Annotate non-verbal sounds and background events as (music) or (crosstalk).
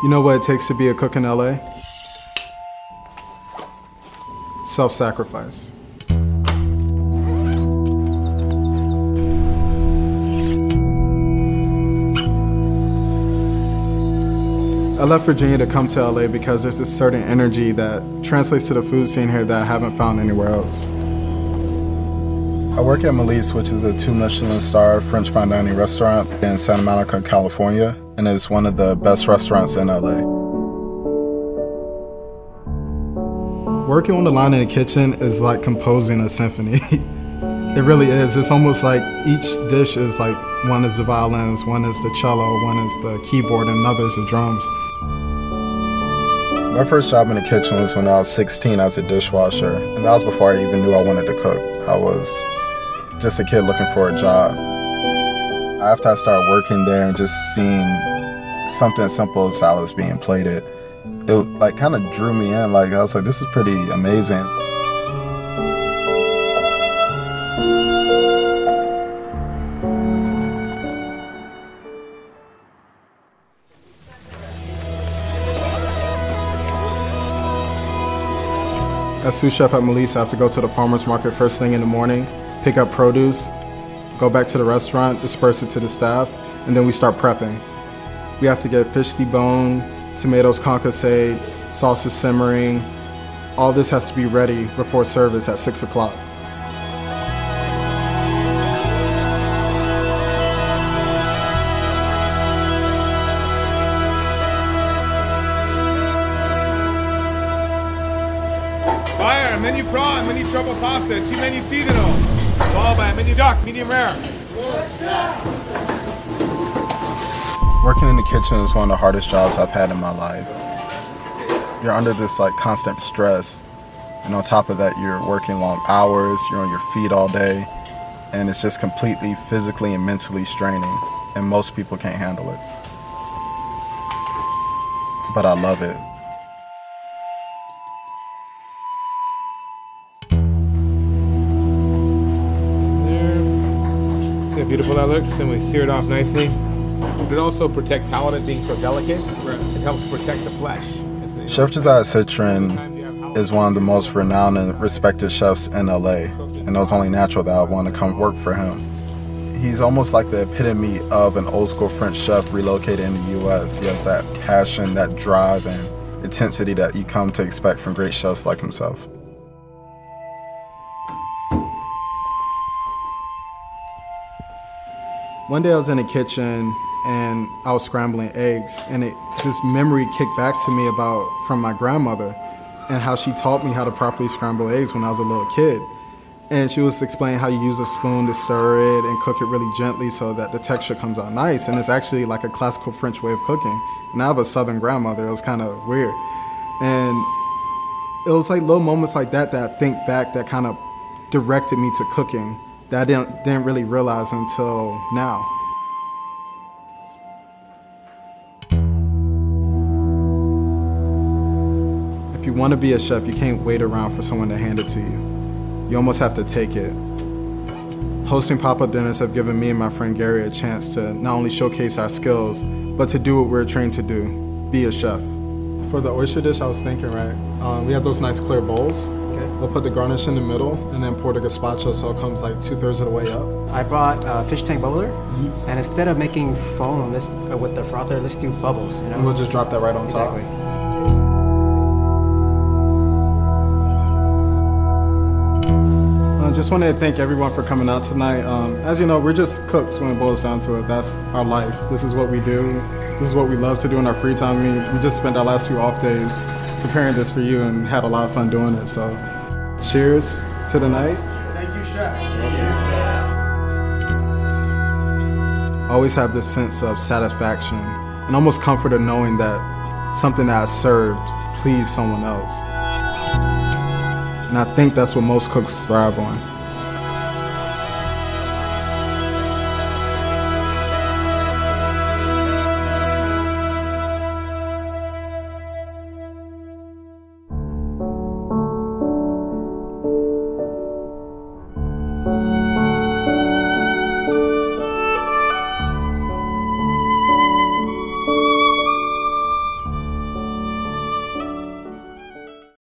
You know what it takes to be a cook in LA? Self sacrifice. I left Virginia to come to LA because there's this certain energy that translates to the food scene here that I haven't found anywhere else. I work at Mélisse, which is a two Michelin star French fine dining restaurant in Santa Monica, California, and it's one of the best restaurants in LA. Working on the line in the kitchen is like composing a symphony. (laughs) it really is. It's almost like each dish is like one is the violins, one is the cello, one is the keyboard, and another is the drums. My first job in the kitchen was when I was 16 as a dishwasher, and that was before I even knew I wanted to cook. I was just a kid looking for a job. After I started working there and just seeing something simple as salads being plated, it like kind of drew me in. Like I was like, this is pretty amazing. As sous chef at Mélisse, I have to go to the farmer's market first thing in the morning, pick up produce, go back to the restaurant, disperse it to the staff, and then we start prepping. We have to get fish deboned, tomatoes concassate, sauces simmering. All this has to be ready before service at 6 o'clock. Fire, menu prawn, menu truffle pasta, two menu seasonal. A menu duck, medium rare. Working in the kitchen is one of the hardest jobs I've had in my life. You're under this like constant stress. And on top of that, you're working long hours, you're on your feet all day, and it's just completely physically and mentally straining. And most people can't handle it. But I love it. Beautiful that looks? And we sear it off nicely. It also protects halibut being so delicate. It helps protect the flesh. It's, Chef Josiah Citrin is one of the most renowned and respected chefs in LA, and it was only natural that I want to come work for him. He's almost like the epitome of an old school French chef relocated in the US. He has that passion, that drive, and intensity that you come to expect from great chefs like himself. One day I was in the kitchen and I was scrambling eggs, and it, this memory kicked back to me about from my grandmother and how she taught me how to properly scramble eggs when I was a little kid. And she was explaining how you use a spoon to stir it and cook it really gently so that the texture comes out nice. And it's actually like a classical French way of cooking. And I have a southern grandmother, it was kind of weird. And it was like little moments like that that I think back that kind of directed me to cooking that I didn't, didn't really realize until now. If you want to be a chef, you can't wait around for someone to hand it to you. You almost have to take it. Hosting pop up dinners have given me and my friend Gary a chance to not only showcase our skills, but to do what we're trained to do be a chef. For the oyster dish, I was thinking, right? Um, we have those nice clear bowls. Okay. We'll put the garnish in the middle and then pour the gazpacho so it comes like two thirds of the way up. I brought a fish tank bubbler, and instead of making foam uh, with the frother, let's do bubbles. You know? And we'll just drop that right on exactly. top. I just wanted to thank everyone for coming out tonight. Um, as you know, we're just cooks when it boils down to it. That's our life. This is what we do. This is what we love to do in our free time. We, we just spent our last few off days preparing this for you and had a lot of fun doing it. So, cheers to the night. Thank you, chef. I always have this sense of satisfaction and almost comfort of knowing that something that I served pleased someone else. And I think that's what most cooks thrive on.